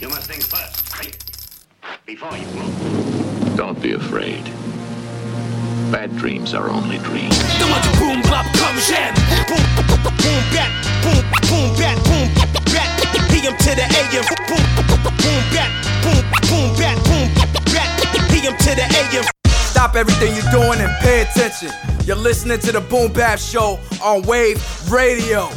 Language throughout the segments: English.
You must think first. Before you move. Don't be afraid. Bad dreams are only dreams. No one boom bop comes in. Boom boom back. Boom boom back. Boom back. PM to the AM. Boom boom back. Boom boom back. Boom back. PM to the AM. Stop everything you're doing and pay attention. You're listening to the Boom Bap Show on Wave Radio.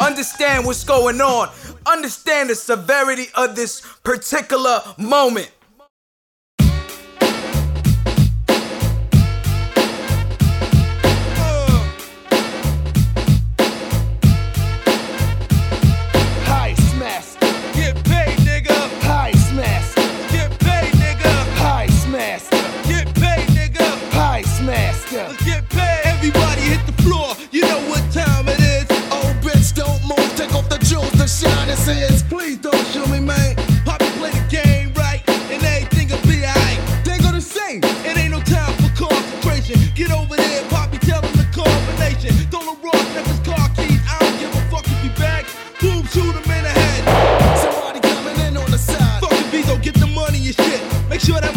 Understand what's going on understand the severity of this particular moment. says, please don't shoot me, man. Poppy play the game right, and everything'll be alright. They're gonna say, it ain't no time for concentration. Get over there, Poppy, tell them the combination. Throw the rock, if his car keys, I don't give a fuck if he back. Boom, shoot him in the head. Somebody coming in on the side. Fucking Vito, get the money and shit. Make sure that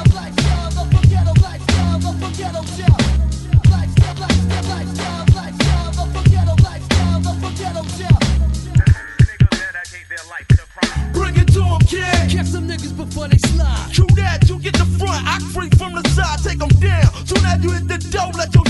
you in the dough. Let your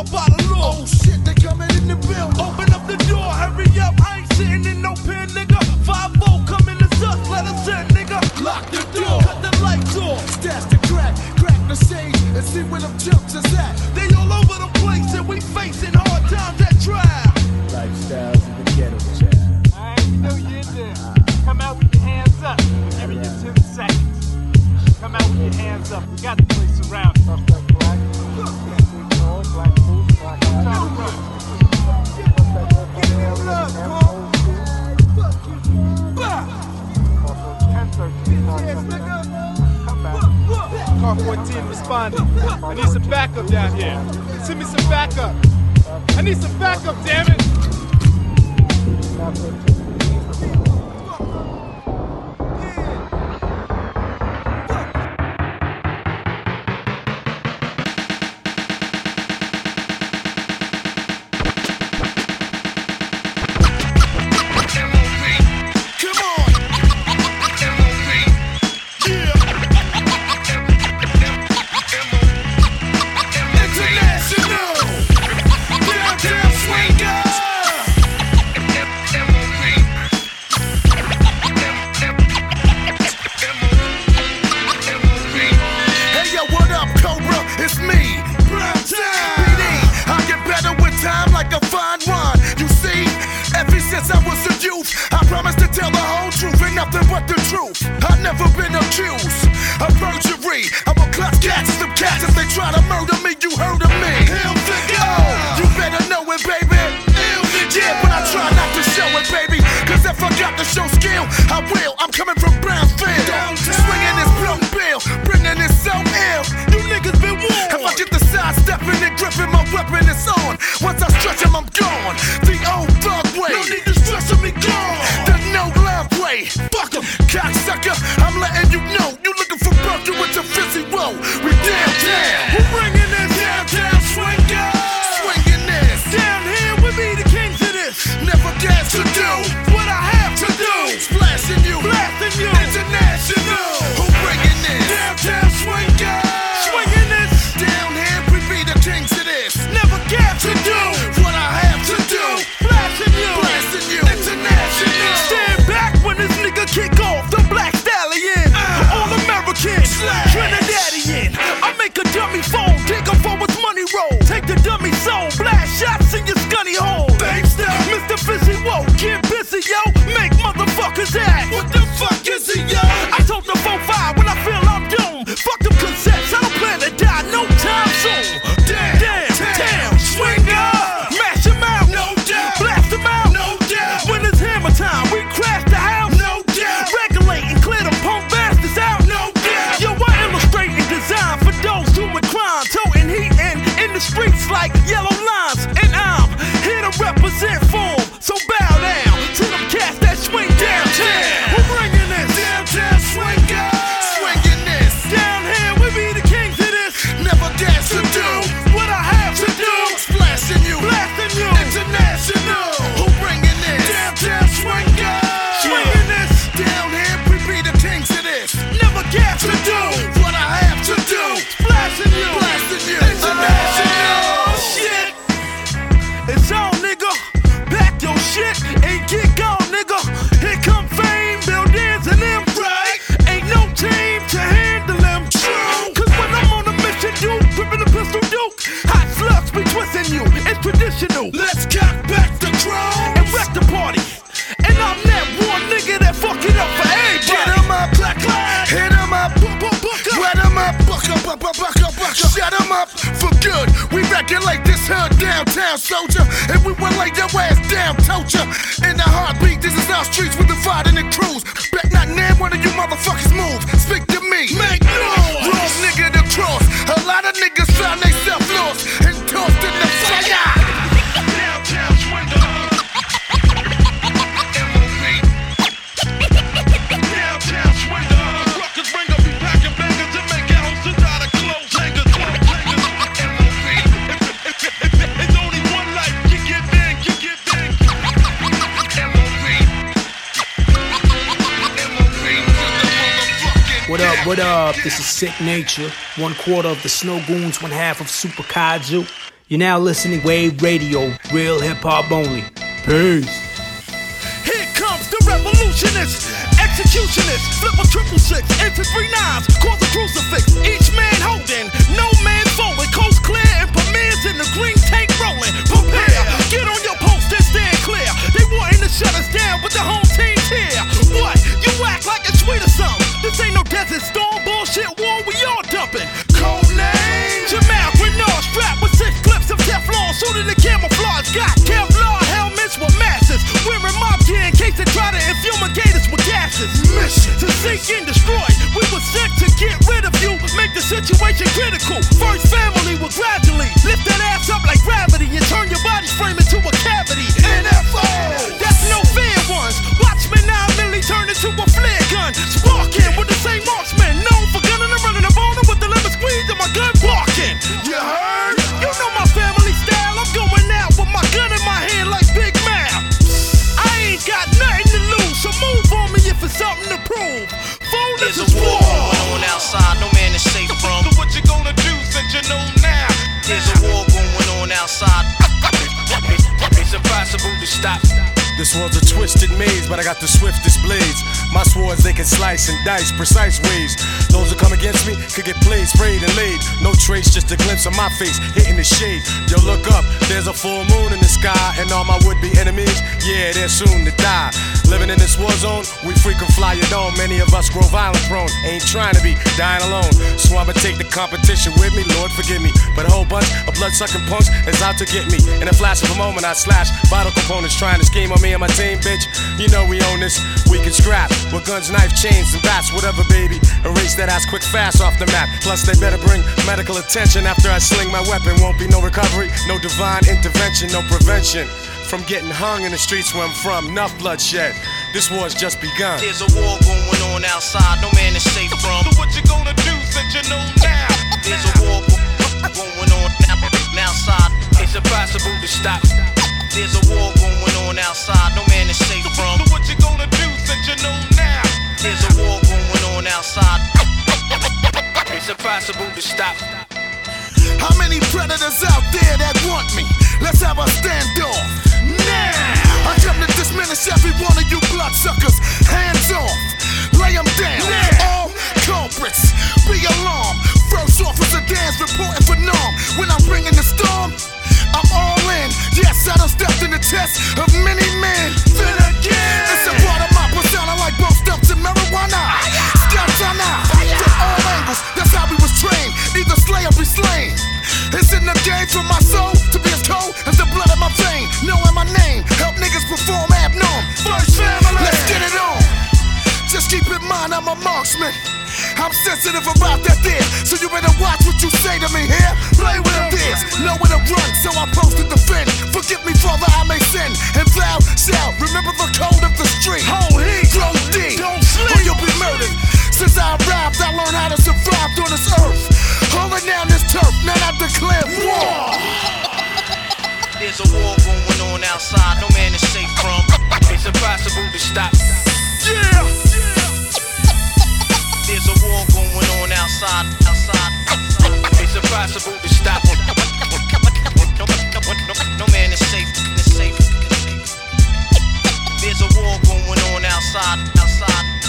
more body. I will. I'm coming from Brownsville. Swinging this blunt bill, bringing it so ill. You niggas been warned. If I get the sidestepping and gripping, my weapon is on. Once I stretch him, I'm gone. The old thug way. No need to stress him, me gone. There's no love way. Fuck him, cocksucker. I'm letting you know. You looking for Burger with your fizzy roll. We down, down. What up. This is Sicknature, one quarter of the Snowgoons, one half of Super Kaiju. You're now listening Wave Radio, real hip hop only. Peace. Here comes the revolutionist, executionist, flip a triple six into three nines, cause a crucifix. Each man holding, no man forward, coast clear and premieres in the green tank rolling. Prepare, get on your post and stand clear. They wanting to shut us down, but the home To seek and destroy. We were sent to get rid of you, make the situation critical. First family will gradually lift that ass up like gravity and turn your body frame into a cavity. World's a twisted maze, but I got the swiftest blades. My swords, they can slice and dice precise ways. Those who come against me could get played, sprayed, and laid. No trace, just a glimpse of my face hitting the shade. Yo, look up, there's a full moon in the sky, and all my would be enemies, yeah, they're soon to die. Living in this war zone, we frequent fly your dome. Many of us grow violent prone, ain't trying to be dying alone. So I'ma take the competition with me, Lord forgive me. But a whole bunch of blood sucking punks is out to get me. In a flash of a moment, I slash vital components trying to scheme on me and my team, bitch. You know we own this. We can scrap with guns, knife, chains, and bats, whatever, baby. Erase that ass quick, fast off the map. Plus, they better bring medical attention after I sling my weapon. Won't be no recovery, no divine intervention, no prevention. From getting hung in the streets where I'm from, enough bloodshed. This war's just begun. There's a war going on outside, no man is safe from. So what you gonna do since you know now? There's a war going on outside. It's impossible to stop. There's a war going on outside, no man is safe from. So what you gonna do you know now? There's a war going on outside. It's impossible to stop. How many predators out there that want me? Let's have a standoff. Now! I come to diminish every one of you bloodsuckers. Hands off. Lay them down. All culprits. Be alarmed. First officer Danze reporting for norm. When I'm bringing the storm, I'm all in. Yes, I done stepped in the chest of many men. Then again. It's a marijuana. Out. From all angles. That's how we was trained. Either slay or be slain. It's in the game for my soul to be as cold as the blood in my vein. Knowing my name, help niggas perform abnorm. First family, let's get it on. Just keep in mind I'm a marksman. I'm sensitive about that there, so you better watch what you say to me here. Play with them this, know where to run, so I posted the defend. Forgive me, Father, I may sin, and thou shalt remember the code of the street. Hold heat, throw D, don't sleep, or you'll be murdered. Since I arrived, I learned how to survive on this earth. Holding down this turf, now I declare war. There's a war going on outside, no man is safe from. It's impossible to stop. There's a war going on outside. It's impossible to stop. No, man is safe. There's a war going on outside. Outside.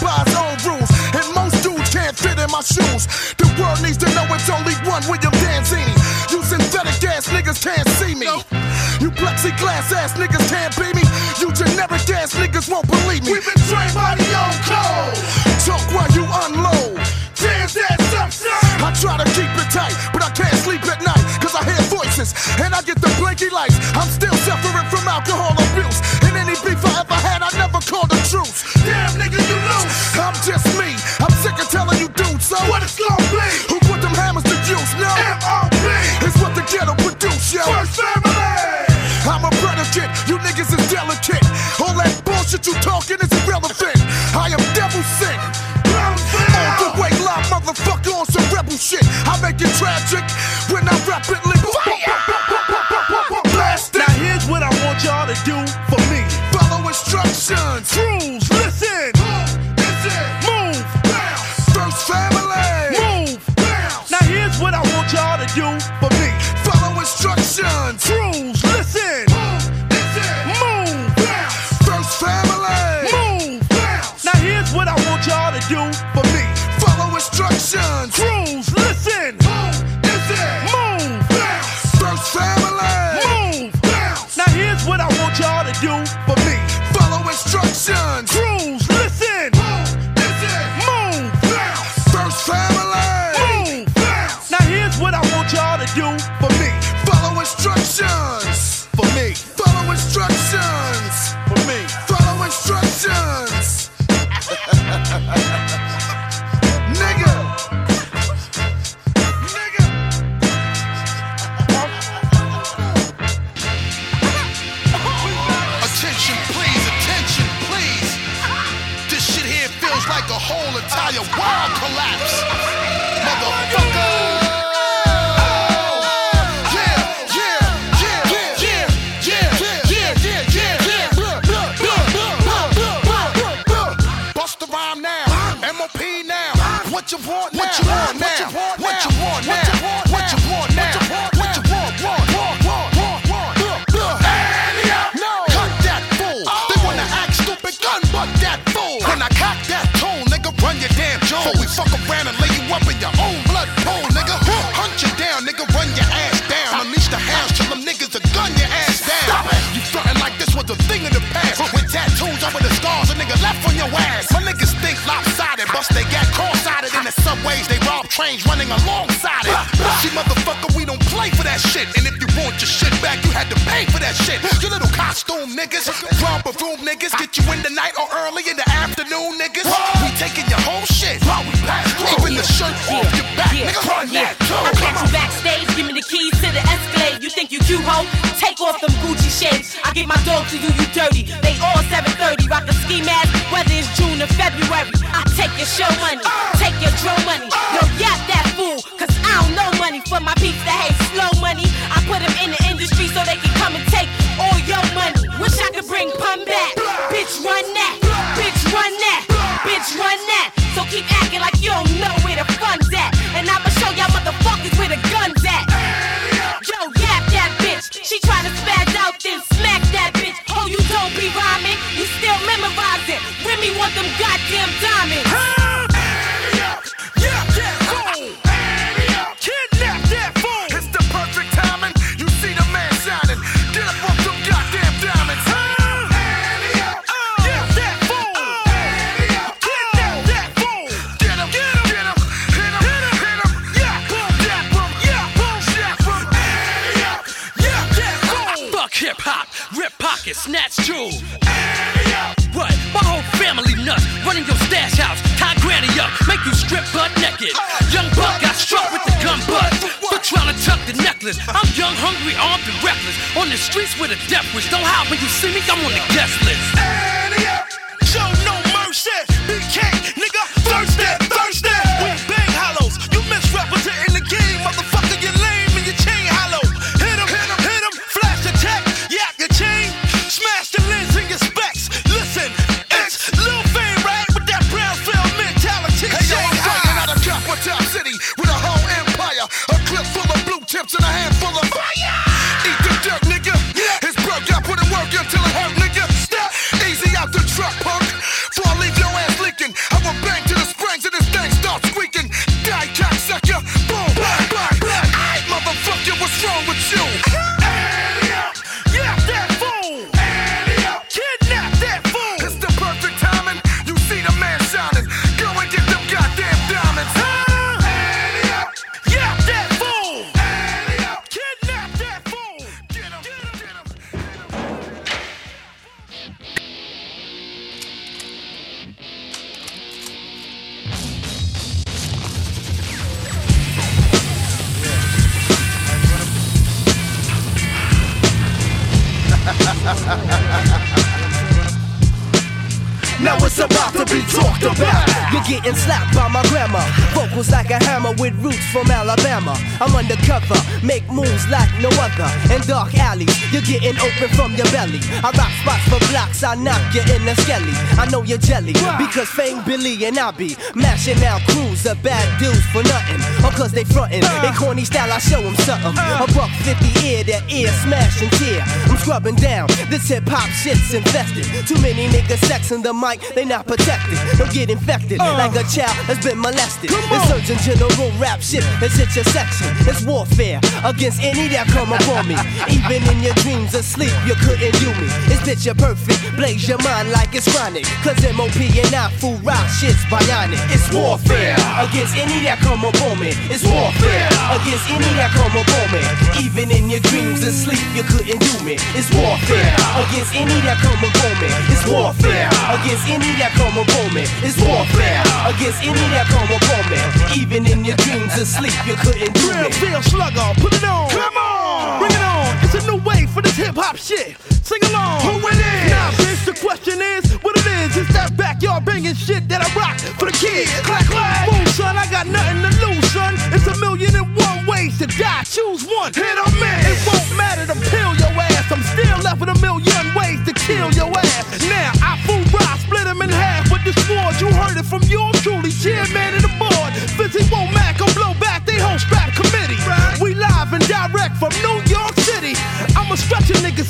by his own rules. And most dudes can't fit in my shoes. The world needs to know it's only one William Danzini. You synthetic ass niggas can't see me. You plexiglass ass niggas can't be me. You generic ass niggas won't believe me. We've been trained by the old code. Talk while you unload. Jams that up, sir. I try to keep it tight, but I can't sleep at night. Cause I hear voices and I get the blinky lights. I'm still suffering from alcohol your tragic. Oh. Oh. Fuck hip hop, rip pockets, snatch jewels. Running your stash house, tie granny up, make you strip butt naked. Young buck got struck with the gun butt for trying to tuck the necklace. I'm young, hungry, armed, and reckless. On the streets with a death wish. Don't howl when you see me, I'm on the guest list. Show no mercy. BK, nigga, Alabama. I'm undercover, make moves like no other. In dark alleys, you're getting open from your belly. I rock spots for blocks, I knock you in the skelly. I know you're jelly, because Fame Billy and I be mashing out crews of bad dudes for nothing. Or cause they frontin', they corny style, I show them something. A buck 50 ear, their ear smash and tear. I'm scrubbing down, this hip hop shit's infested. Too many niggas sexing the mic, they not protected. Don't get infected uh. like a child that's been molested. The Surgeon General rap shit has hit your section. It's warfare against any that come upon me. Even in your dreams asleep, you couldn't do me. It's picture perfect, blaze your mind like it's chronic. Cause MOP and I fool rock shit's bionic. It's warfare against any that come upon me. It's warfare against any that come upon me. Even in your dreams asleep, you couldn't do me. It's warfare against any that come upon me. It's warfare against any that come upon me. It's warfare against any that come upon me. Even in your dreams asleep, you couldn't do Real me. feel slugger, put it on. Come on. Bring it on. It's a new wave for this hip hop shit. Sing along. Who it is? Nah, bitch, the question is what it is. It's that backyard banging shit that I rock for the kids. Clack, clack. Boom, son, I got nothing to lose, son. It's a million and one ways to die. Choose one. Hit or miss.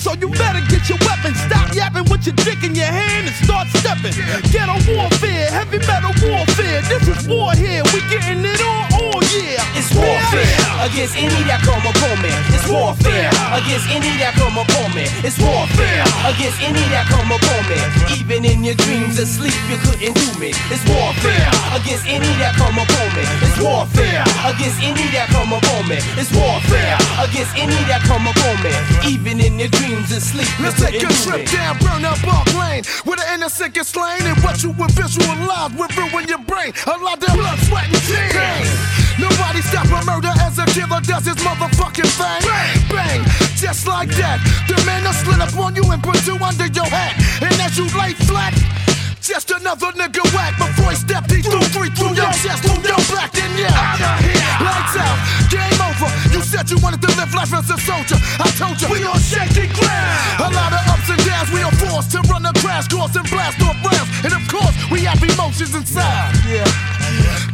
So you better get your weapon. Stop yapping with your dick in your hand and start stepping. Ghetto warfare, heavy metal warfare. This is against any that come upon me. It's warfare against any that come upon me. It's warfare against any that come upon me. Even in your dreams and sleep, you couldn't do me. It's warfare against any that come upon me. It's warfare against any that come upon me. It's warfare against any that come upon me. Even in your dreams and sleep, you Let's take a trip me. down Burn Up Park Lane Where the innocent get slain And what you would visualize will ruin your brain A lot of blood, sweat, and tears Nobody stop a murder as a killer does his motherfucking thing Bang, bang, just like that The man will slid up on you and put you under your hat And as you lay flat just another nigga whack before he stepped, he threw three through your chest, through your back, then yeah. Lights out, game over. You said you wanted to live life as a soldier. I told you, we on shaky ground. A lot of ups and downs, we are forced to run the crash course and blast off rounds. And of course, we have emotions inside. Yeah.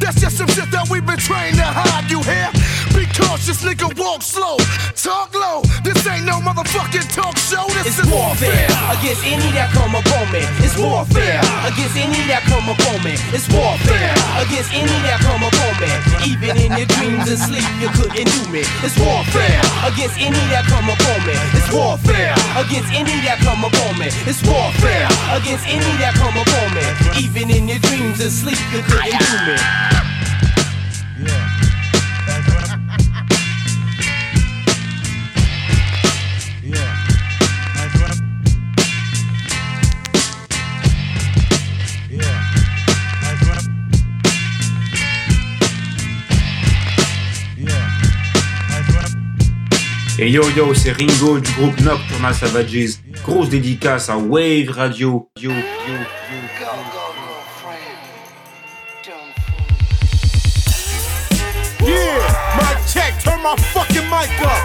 That's just some shit that we've been trained to hide, you hear? Be cautious, nigga, walk slow. Talk low. This ain't no motherfucking talk show. This It's is warfare against any that come upon me. It's warfare against any that come upon me. It's warfare against any that come upon me. Even in your dreams and sleep, you couldn't do me. It's warfare against any that come upon me. It's warfare against any that come upon me. It's warfare against any that come upon me. Even in your dreams and sleep, you couldn't do me. Et yo yo, c'est Ringo du groupe Nocturnal Savages. Grosse dédicace à Wave Radio. Yo, yo, yo. Yeah, my check, my fucking mic up.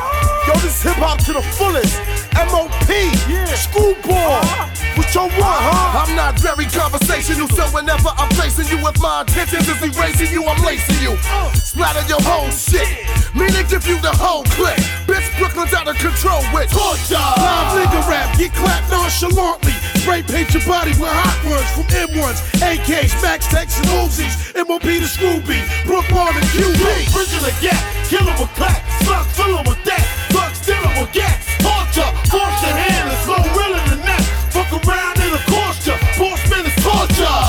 Yo, this is hip hop to the fullest. MOP, yeah, schoolboy. Uh-huh. What you want, huh? Uh-huh. I'm not very conversational, so whenever I'm facing you with my intentions is erasing you, I'm lacing you. Uh. Splatter your whole shit, meaning give you the whole clip. Bitch, Brooklyn's out of control with torture. Live nigga rap, get clapped nonchalantly. Spray paint your body with hot words from M1s, AKs, Max Techs, and Uzis. MOP to Scooby, Brookmore to QB. Bridging the gap, kill him with clap, slugs fill him with that, steal him with gas. Torture, force your hand, it's no realer than that. Fuck around in a course Horseman is torture.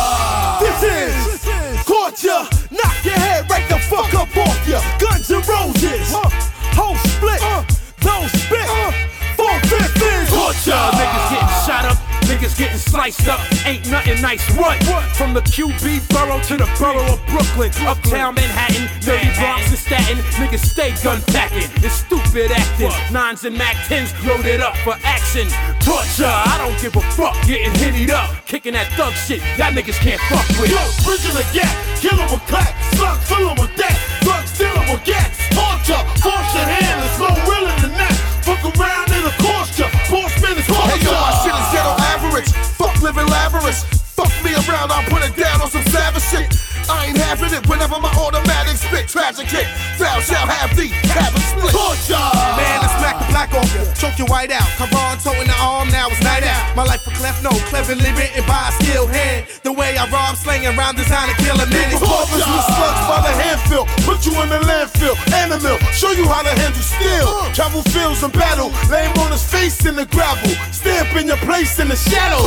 This is torture. Knock your head right the fuck up off ya. Guns and roses. Whole split. Uh. Those spit. Uh. Four fifth is torture. Niggas getting sliced up. Ain't nothing nice. What? what? From the QB borough to the borough of Brooklyn. Uptown Manhattan. Dirty Bronx and Staten. Niggas stay gun packing. It's stupid acting. Nines and Mac 10s loaded up for action. Torture. I don't give a fuck. Getting hitted up. Kicking that thug shit. Y'all niggas can't fuck with. Yo, bridging the gap. Kill 'em with clap. Slug fill 'em with that. Thug steal 'em with gas. Torture. Force your hand. It's no realer than that. Fuck around in a course Horseman is torture. Hey yo, my shit is ghetto average. Fuck living lavish. Fuck me around, I'll put it down on some savage shit. I ain't having it whenever my automatic spit tragic hit. Thou shall have thee, have a split. Torture. Man, off you. Choke white out. Come on, toe in the arm, now it's night out. My life for cleft, no, cleverly written by a skilled hand. The way I rob, slinging around, design to kill a minute. Corpus with slugs by the handful. Put you in the landfill. Animal. Show you how to handle steel. Uh. Travel fields and battle. Lame on his face in the gravel. Stamp in your place in the shadow.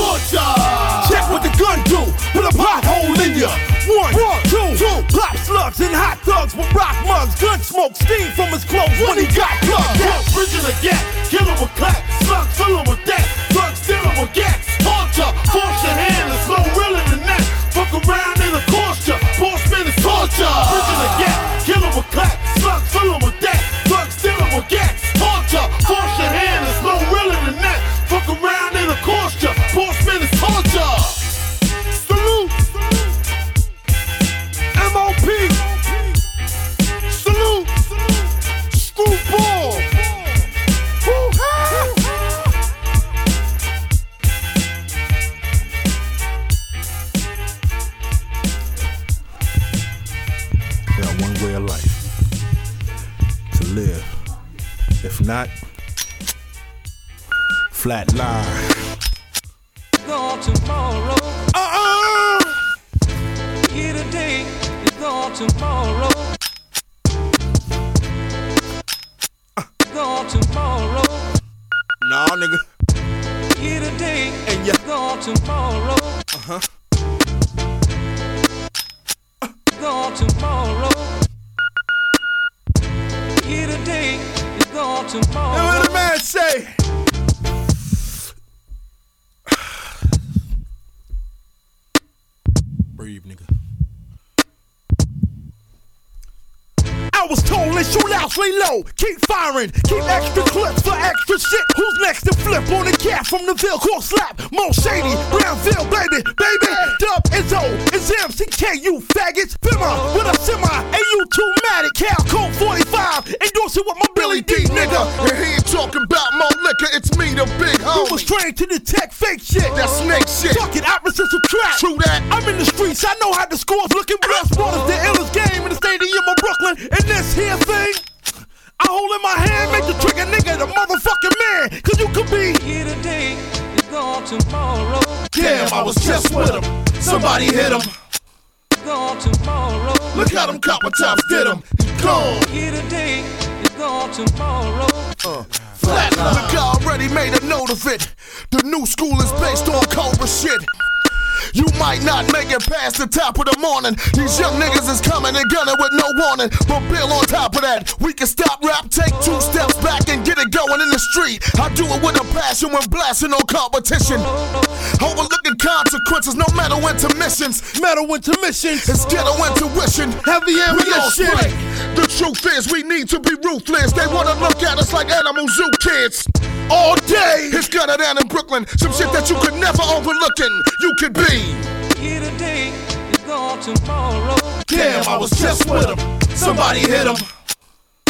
Check what the gun do. Put a pothole in ya. One, two, two. Pop slugs and hot dogs with rock mugs. Gun smoke, steam from his clothes when he got plugged. Yeah, bridging the gap. Kill him with clap. Slugs fill him with that. Drugs steal with gas. Torture. Force your hand. It's no realer than that. Fuck around in a course Horseman is torture. Bridging the gap. Kill him with clap. Slugs fill him with that. Drugs steal with gas. Torture. Got one way of life to live. If not, flat line. gone tomorrow. Uh-uh. Here today is. Gone tomorrow. Out, keep firing, keep extra clips for extra shit. Who's next to flip on the cat from the Ville? Call slap, Mo Shady, Brownsville, baby, baby. Dub Izzo, it's MCK, you faggots. Bimmer with a semi, and you too mad at Cal Code 45, endorsing with my Billy Dee nigga. And he ain't talking about more liquor, it's me, the big homie. You was trained to detect fake shit. That snake shit. Fuck it, opposites attract. True that. I'm in the streets, I know how the scores looking. Sport is the illest game in the stadium of Brooklyn. And this here thing, I hold in my hand, make the trigger nigga the motherfucking man. Cause you could be Here today is gone tomorrow. Damn, I was just with him. Somebody hit him. Gone tomorrow. Look how them copper tops did him. He gone. Here today is gone tomorrow. Uh, Flatline. Look, I already made a note of it. The new school is based on Cobra shit. You might not make it past the top of the morning. These young niggas is coming and gunning with no warning. But Bill, on top of that, we can stop rap, take two steps back, and get it going in the street. I do it with a passion when blasting on competition. Overlooking consequences, no matter intermissions. Metal intermissions. It's ghetto intuition. Heavy We all shit. The truth is, we need to be ruthless. They wanna look at us like animal zoo kids. All day, it's gunner down in Brooklyn. Some shit that you could never overlooking. You could be. Here today is gone tomorrow. Damn, I was just with him. Somebody hit him.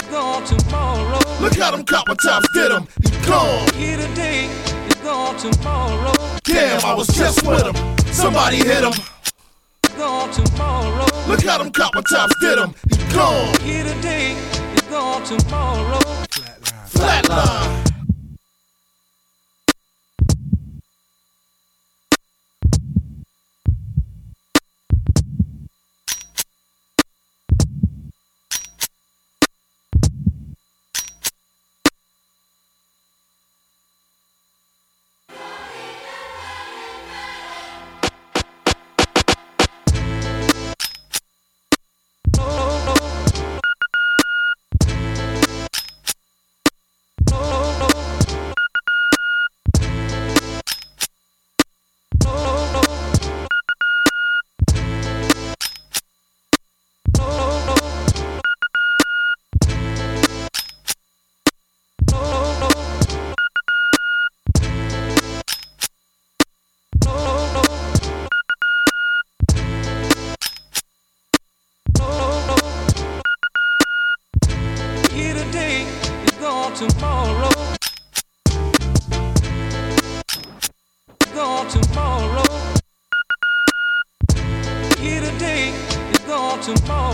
Gone tomorrow. Look how them copper tops did him. He gone. Here today is gone tomorrow. Damn, I was just with him. Somebody hit him. Gone tomorrow. Look how them copper tops did him. He gone. Here today is gone tomorrow. Flatline. Here tomorrow. Gone tomorrow. Here today is gone tomorrow.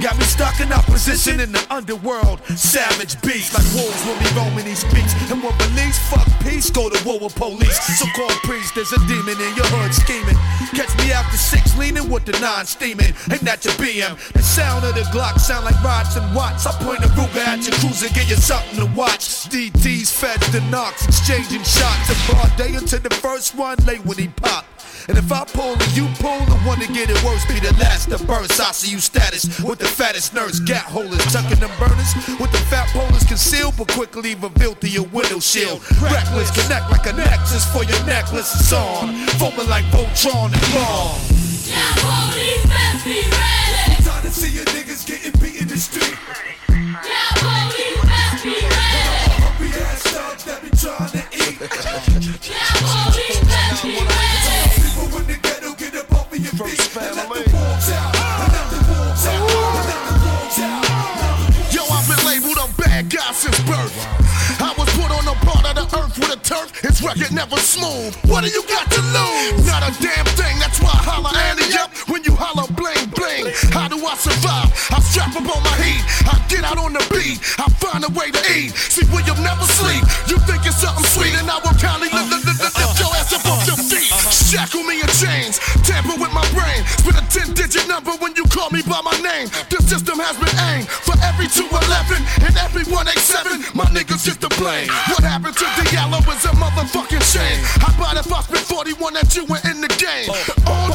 Got me stuck in opposition in the underworld. Savage beasts like wolves when we roaming these beats. And what beliefs, fuck peace, go to war with police. So called priest, there's a demon in your hood scheming. Catch me after six leaning with the nine steaming. Ain't that your BM? The sound of the Glock sound like rods and watts. I point a Ruger at your cruiser, get you something to watch. DTs, feds, the knocks, exchanging shots. A broad day until the first one late when he pop. And if I pull and you pull, the one to get it worse be the last to burst. I see you status with the fattest nerds, gap holders, tucking them burners with the fat polars concealed, but quickly revealed through your window shield. Reckless, connect like a nexus for your necklace. It's on, foaming like Voltron and bomb. Time to see your niggas getting beat in the street. Hungry ass thugs that be trying to eat. This record never smooth. What do you got to lose? Not a damn thing. That's why I holler Annie up when you holler bling bling. How do I survive? I strap up on my heat. I get out on the beat. I find a way to eat. See, William never shackle me in chains, tamper with my brain. Spit a 10 digit number when you call me by my name. This system has been aimed for every 211 and every 187. My niggas just to blame. What happened to the yellow is a motherfucking shame. How about if I spit 41 at you were in the game? All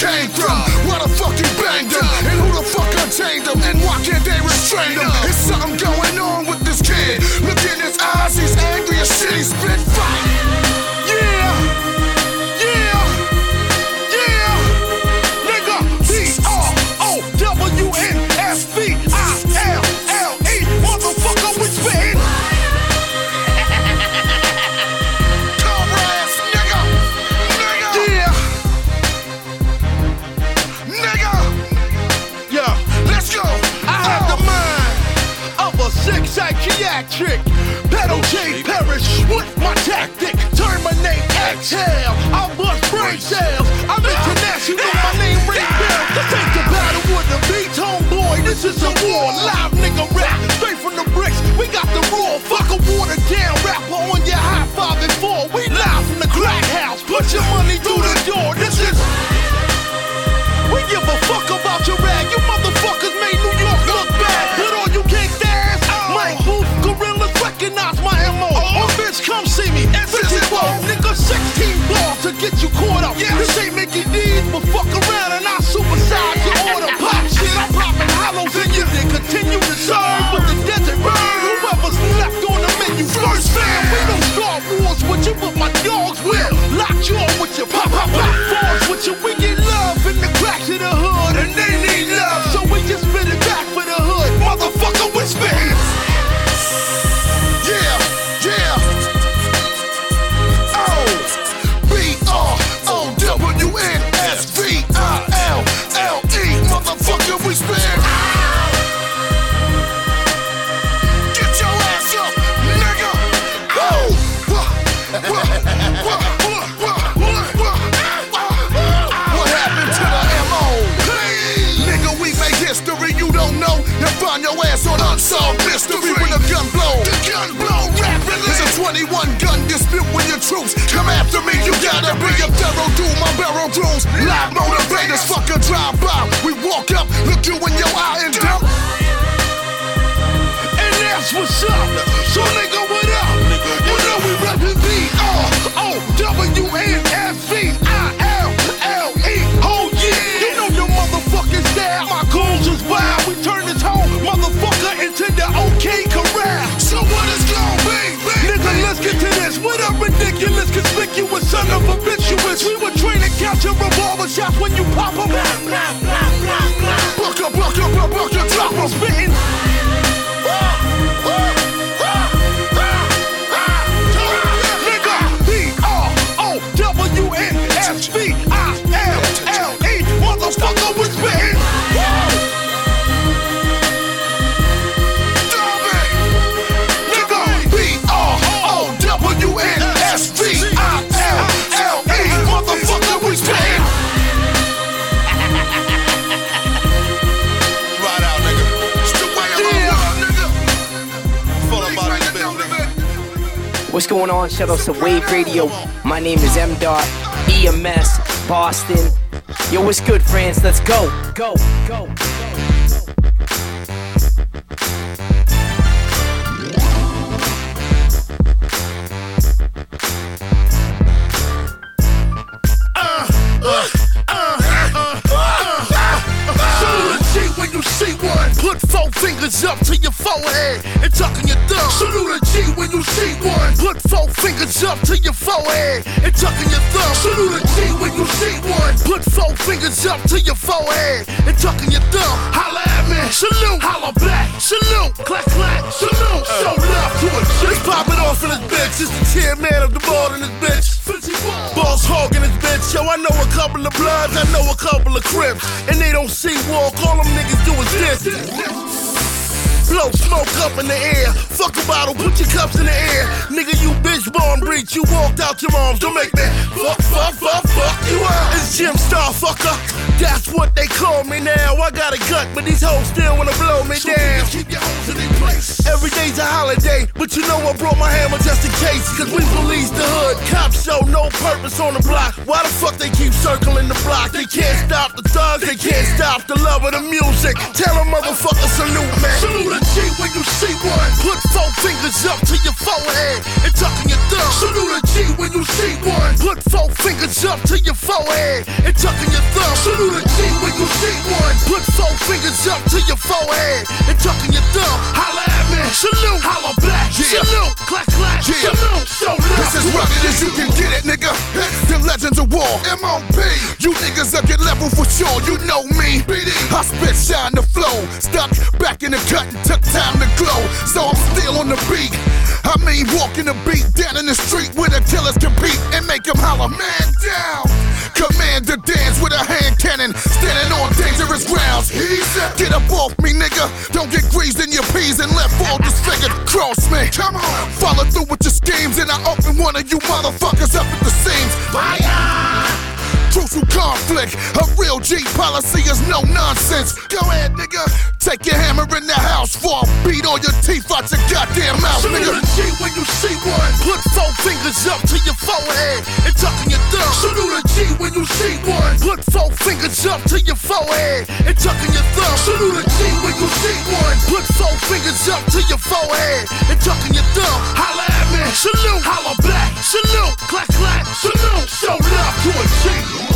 came from? Where the fuck you banged them? And who the fuck contained them? And why can't they restrain them? It's something going through the door. This is. We give a fuck about your rag. You motherfuckers made New York look bad. With all you kicked ass, oh. Mike Booth, gorillas recognize my MO. Oh, oh bitch, come see me. 54, nigga, 16 balls to get you caught up. Yeah. This ain't you pop, pop, pop. Forge what you weak troops. Come after me, you gotta be a thorough do my barrel drones. Live motivators, fuck a drive by. We walk up, look you in your eye and dump. And that's what's up. So nigga, what up? You know we reppin' B-R-O-W-N-S-V-I-L-L-E. Ridiculous, conspicuous son of a bitchuous? We were trained to catch your revolver shots when you pop 'em. Buck up, buck up, buck up, drop 'em. Spitting. What's going on? Shout out to Wave Radio. My name is M. Dot EMS Boston. Yo, what's good, friends? Let's go, go, go. Salute Put four fingers up to your forehead and tuck in your thumb. Salute a G when you see one. Put four fingers up to your forehead and tuck in your thumb. Salute a G when you see one. Put four fingers up to your forehead and tuck in your thumb. Holla at me. Salute. Holla back. Salute. Clack clack. Salute. Show love to a G. Let's pop it off in this bitch. It's the chair man of the ball in this bitch. Boss hog in this bitch. Yo, I know a couple of bloods. I know a couple of crips. And they don't see walk. All them niggas do is this. Blow smoke up in the air. Fuck a bottle, put your cups in the air. Nigga, you bitch born breach. You walked out your arms. Don't make me fuck, fuck, fuck, fuck you up. It's Jim Star, fucker. That's what they call me now. I got a gut, but these hoes still wanna blow me down. Keep your hoes in their place. Every day's a holiday, but you know I brought my hammer just in case. Cause we police the hood. Cops show no purpose on the block. Why the fuck they keep circling the block? They can't stop the thugs, they can't stop the love of the music. Tell them motherfuckers salute, man. Salute a G when you see one. Put four fingers up to your forehead and tuck in your thumb. Salute a G when you see one. Put four fingers up to your forehead and tuck in your thumb. Salute a G when you see one. Put four fingers up to your forehead and tuck in your thumb. Holla at me. Salute. Holla back. Salute. Clack clack. Salute. Show love. This is rugged as you can get it, nigga. The legends of war. MOP. You niggas up get level for sure. You know me. I spit shine the flow. Stuck back in the cut took time to glow. So I'm still on the beat. I mean, walking the beat down in the street where the killers compete and make them holler, man down. Command Commander dance with a hand cannon, standing on dangerous grounds. Easy. Get up off me, nigga. Don't get greased in your peas and left all disfigured. Cross me. Come on. Follow through with your schemes and I open one of you motherfuckers up at the seams. Fire! Conflict, a real G policy is no nonsense. Go ahead, nigga. Take your hammer in the house for a beat all your teeth out your goddamn mouth, Salute nigga. a G when you see one. Put four fingers up to your forehead and tuck in your thumb. Salute a G when you see one. Put four fingers up to your forehead and tuck in your thumb. Salute a G when you see one. Put four fingers up to your forehead and tuck in your thumb. Holla at me. Salute. Holla back. Salute. Clack clack. Salute. Show love to a G.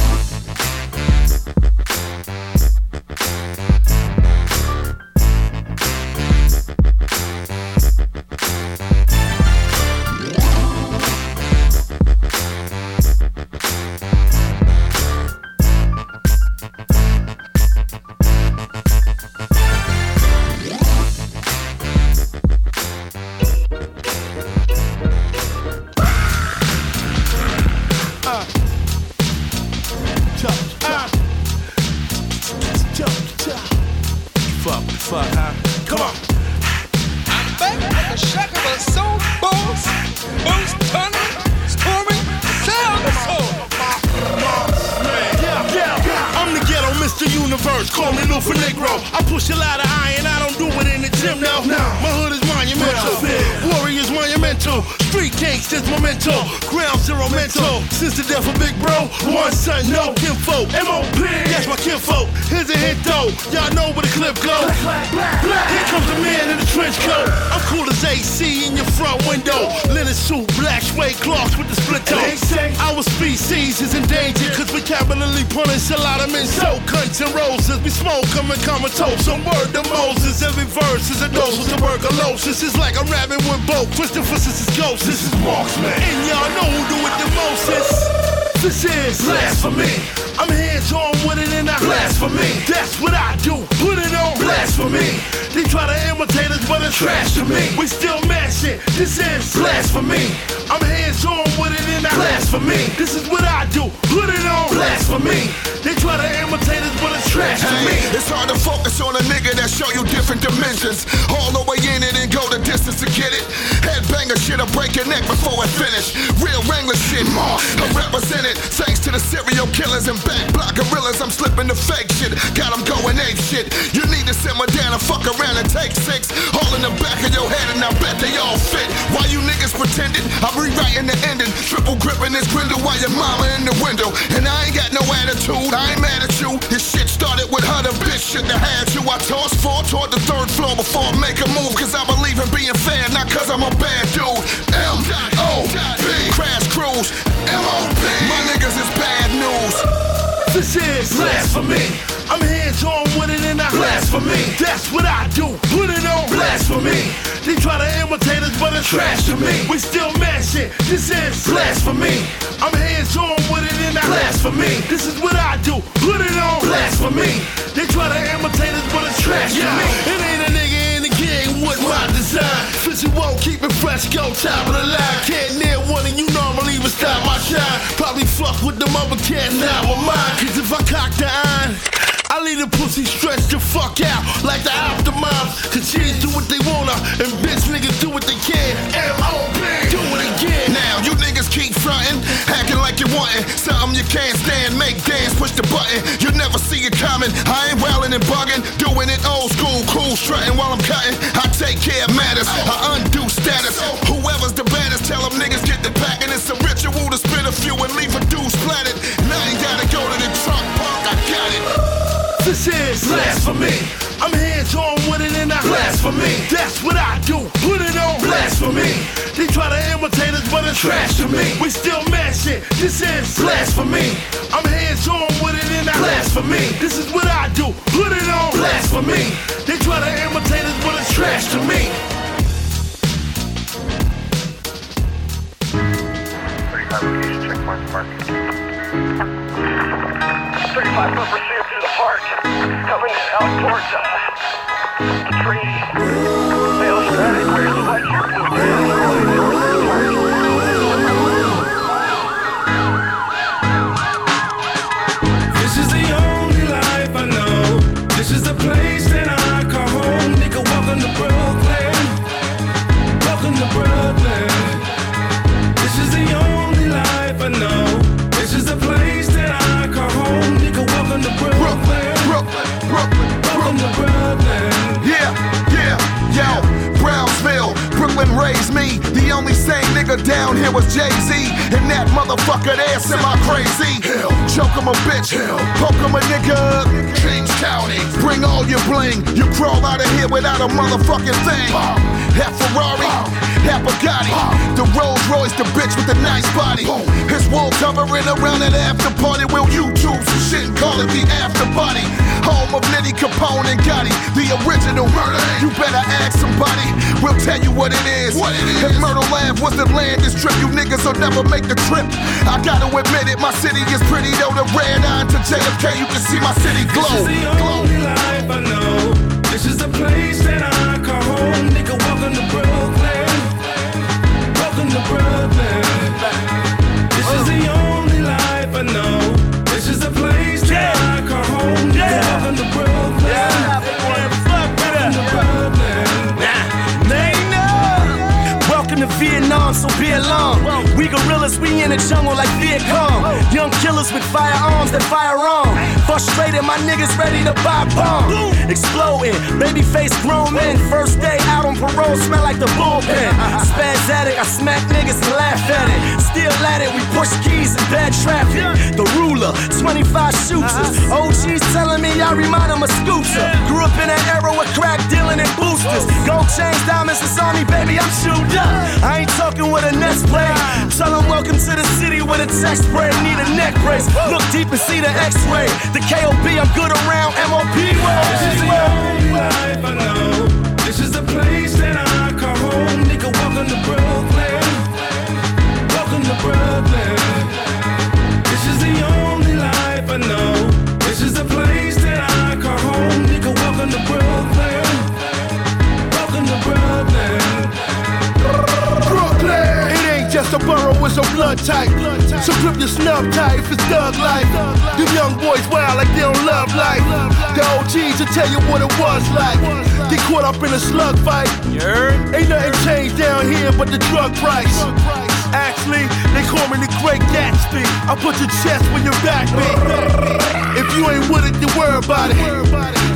monumental. Street gangsters memento. Ground zero mental. Since the death of Big Bro, one son, no kinfo. M.O.P. That's my kinfo. Here's a hit though. Y'all know where the clip go. Here comes the man in the trench coat. I'm cool as AC in your front window. Linen suit, black suede cloths with the split toe. Our species is endangered cause we capitally punish a lot of men. So cunts and roses, we smoke them and comatose. Some word to Moses, every verse is a dose of tuberculosis. It's like I'm rapping with both. Christopher, this is ghost. This is marksman. And y'all know who do it the mostest. This is blasphemy. I'm hands on with it and I blasphemy. That's what I do. Put it on blasphemy. They try to imitate us, but it's trash to me. We still mash it. This is blasphemy. I'm hands on with it and I blasphemy. This is what I do. Put it on blasphemy. They try to imitate us, but it's trash to me. It's hard to focus on a nigga that show you different dimensions. All the way in it and go the distance to get it. Headbanger shit, I break your neck before it finish. Real Wrangler shit, I represent it. Thanks to the serial killers and back block gorillas, I'm slipping the fake shit. Got them going ape shit. You need to simmer down and fuck around and take six. All in the back of your head, and I bet they all fit. Why you niggas pretending? I'm rewriting the ending. Triple gripping this grindle while your mama in the window. And I ain't got no attitude, I ain't mad at you. This shit started with her, the bitch shouldn't have had you. I toss four toward the third floor before I make a move. Cause I believe in being fair, not cause I'm a bad dude. M O B. Crash Cruise. M O B. My niggas is bad news. This is blasphemy. I'm hands on with it and I blasphemy. That's what I do. Put it on blasphemy. They try to imitate us, but it's trash to me. We still mash it. This is blasphemy. I'm hands on with it and I blasphemy. This is what I do. Put it on blasphemy. They try to imitate us, but it's trash to me. The with my design. Won't keep it fresh, go top of the line. Can't near one and you normally would stop my shine. Probably fuck with them other cats, now with mine. Cause if I cock the iron, I leave the pussy stretched the fuck out like the aftermath. Cause kids do what they wanna and bitch niggas do what they can. M.O.P. Do it again. Now you niggas keep frontin', acting like you wantin' something you can't stand. Make dance, push the button. You never see it coming. I ain't wildin' and buggin', doing it old school, cool, strutting while I'm cutting. I take care of matters, I undo status. Whoever's the baddest, tell them niggas get the packin'. It's a ritual to spit a few and leave a dude splattered. And I ain't gotta go to the trunk park, I got it. This is blasphemy. I'm hands on with it and I blasphemy. That's what I do. Put it on blasphemy. They try to imitate us, but it's trash to me. We still mash it. This is blasphemy. I'm hands on with it and I blasphemy. This is what I do. Put it on blasphemy. They try to imitate us, but it's trash to me. Thirty-five foot pursuit through the coming out towards us. the tree. Static. Where's the light? Here was Jay Z. And that motherfucker there semi crazy. Hell, choke him a bitch, hell, poke him a nigga. James County, bring all your bling. You crawl out of here without a motherfucking thing. Half Ferrari, half Bugatti. The Rolls Royce, the bitch with the nice body. His wolves hovering around that after party. We'll YouTube some shit and call it the after party. Home of Nitti Capone and Gotti, the original murder. You better ask somebody. We'll tell you what it is. What it is. If Myrtle Ave was the land this trip, you niggas will never make the trip. I gotta admit it, my city is pretty though. The red eye to JFK, you can see my city glow. This is the only life I know. This is the place that I call home. Nigga, Brooklyn. We gorillas, we in the jungle like Viet Cong. Young killers with firearms that fire on. Frustrated, my niggas ready to buy bomb. Exploding, baby face grown men. First day out on parole, smell like the bullpen. Spasmatic, I smack niggas and laugh at it. Still at it, we push keys in bad traffic. The ruler, 25 shooters. OGs telling me I remind them of Scooter. Grew up in an era with crack dealing and boosters. Gold chains, diamonds, it's me, baby, I'm chewed up. I ain't talking with a Nest play. Tell them welcome to the city with a text spray. Need a neck brace. Look deep and see the x-ray. The KOB, I'm good around MOP road. This is the only life I know. This is the place that I call home. It's a blood type. So grip your snub tight if it's thug life. Them young boys wild like they don't love life. The OGs will tell you what it was like. Get caught up in a slug fight. Ain't nothing changed down here but the drug price. Actually, they call me the Great Gatsby. I put your chest where your back be. If you ain't with it, then worry about it.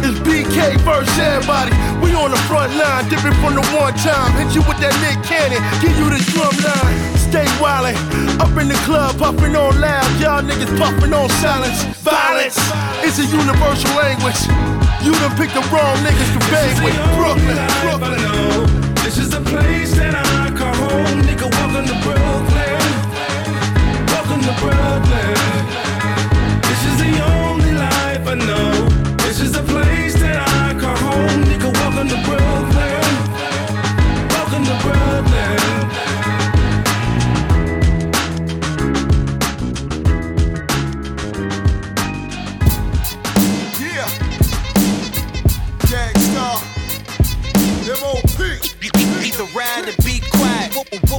It's BK versus everybody. We on the front line, different from the one time. Hit you with that Nick Cannon, give you the drum line. Stay wildin', up in the club, puffin' on loud. Y'all niggas puffin' on silence. Violence is a universal language. You done picked the wrong niggas to bang with. Brooklyn, Brooklyn. This is the place that I call home. Nigga, welcome to Brooklyn. Welcome to Brooklyn. This is the only life I know. This is the place that I call home. Nigga, welcome to Brooklyn.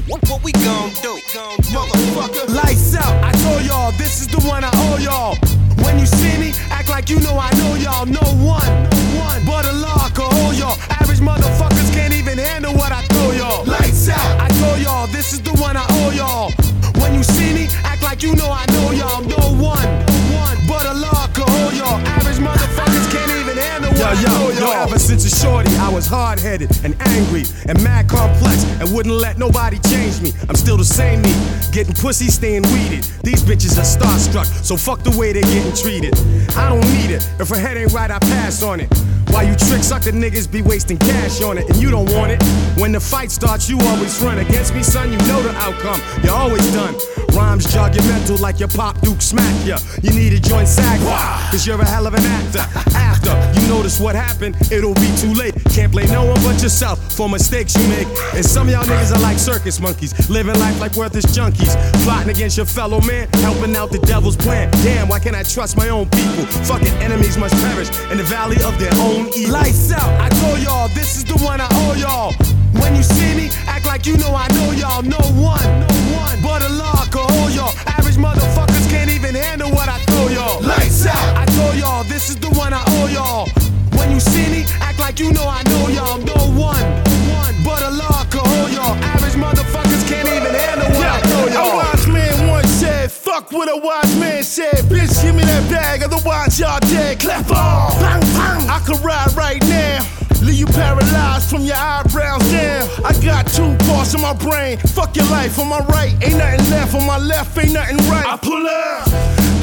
What, we gon' do? Motherfucker. Lights out, I told y'all, this is the one I owe y'all. When you see me, act like you know I know y'all. No one, no one but a shorty, I was hard headed and angry and mad complex and wouldn't let nobody change me. I'm still the same me, getting pussy, staying weeded. These bitches are starstruck, so fuck the way they're getting treated. I don't need it. If her head ain't right, I pass on it. Why you trick sucker niggas be wasting cash on it and you don't want it? When the fight starts, you always run against me, son. You know the outcome. You're always done. Rhymes jog your mental like your pop Duke smack ya. You need a joint sag, cause you're a hell of an actor. After you notice what happened, it'll be too late. Can't blame no one but yourself for mistakes you make. And some of y'all niggas are like circus monkeys, living life like worthless junkies. Plotting against your fellow man, helping out the devil's plan. Damn, why can't I trust my own people? Fucking enemies must perish in the valley of their own evil. Lights out, I told y'all, this is the one I owe y'all. When you see me, act like you know I know y'all. No one, no one but a law could hold y'all. Average motherfuckers can't even handle what I throw y'all. Lights out. I told y'all, this is the one I owe y'all. When you see me, act like you know I know y'all. No one, no one but a law could hold y'all. Average motherfuckers can't even handle what I throw y'all. A wise man once said, fuck what a wise man said. Bitch, give me that bag, otherwise y'all dead. Clap on. Bang, bang. I could ride right now. You paralyzed from your eyebrows down. I got two parts of my brain. Fuck your life on my right. Ain't nothing left on my left, ain't nothing right. I pull up.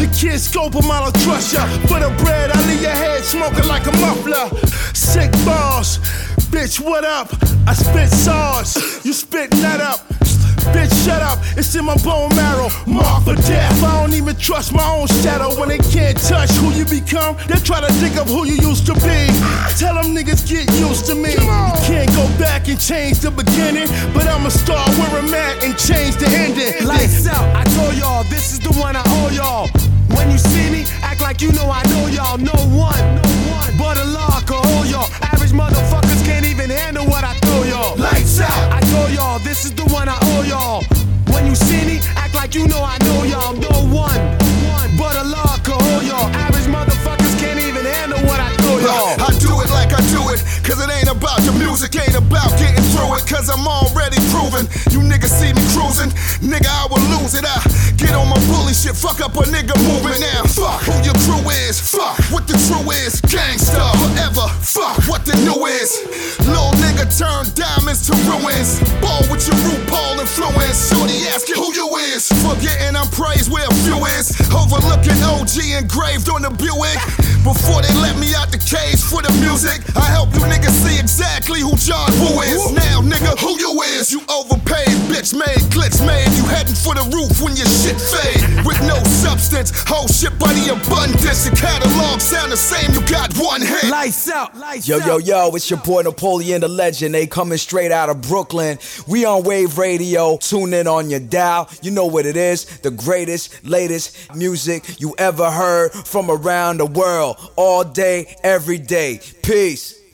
The kids scope them out, I'll trust ya. For the bread, I leave your head smoking like a muffler. Sick balls. Bitch, what up? I spit sauce. You spit nut up. Bitch, shut up. It's in my bone marrow. Mark for death. I don't even trust my own shadow when they can't touch who you become. They try to dig up who you used to be. Tell them niggas get used to me. You can't go back and change the beginning, but I'ma start where I'm at and change the ending. Lights out, I told y'all, this is the one I owe y'all. When you see me, act like you know I know y'all. No one, no one but a law could hold y'all. Average motherfuckers can't even handle what I out. I told y'all, this is the one I owe y'all. When you see me, act like you know I know y'all. No one, but a law could hold y'all. Average motherfuckers can't even handle what I throw y'all. Cause it ain't about the music, ain't about getting through it, cause I'm already proven. You niggas see me cruising, nigga, I will lose it. I get on my bully shit, fuck up a nigga moving now. Fuck who your crew is, fuck what the true is. Gangsta forever, fuck what the new is. Little nigga turn diamonds to ruins. Ball with your RuPaul influence. Shorty asking who you is. Forgetting I'm praised where a few is. Overlooking OG engraved on the Buick. Before they let me out the cage for the music, I help you niggas see exactly who John Woo is. Now, nigga, who you is? You overpaid, bitch made, clicks made. You heading for the roof when your shit fade. With no substance, whole shit by the abundance. Your catalog sound the same, you got one hit. Lights out, lights Yo, yo, yo, it's your boy Napoleon the Legend. They coming straight out of Brooklyn. We on Wave Radio. Tune in on your dial. You know what it is. The greatest, latest music you ever heard from around the world. All day, every day. Peace.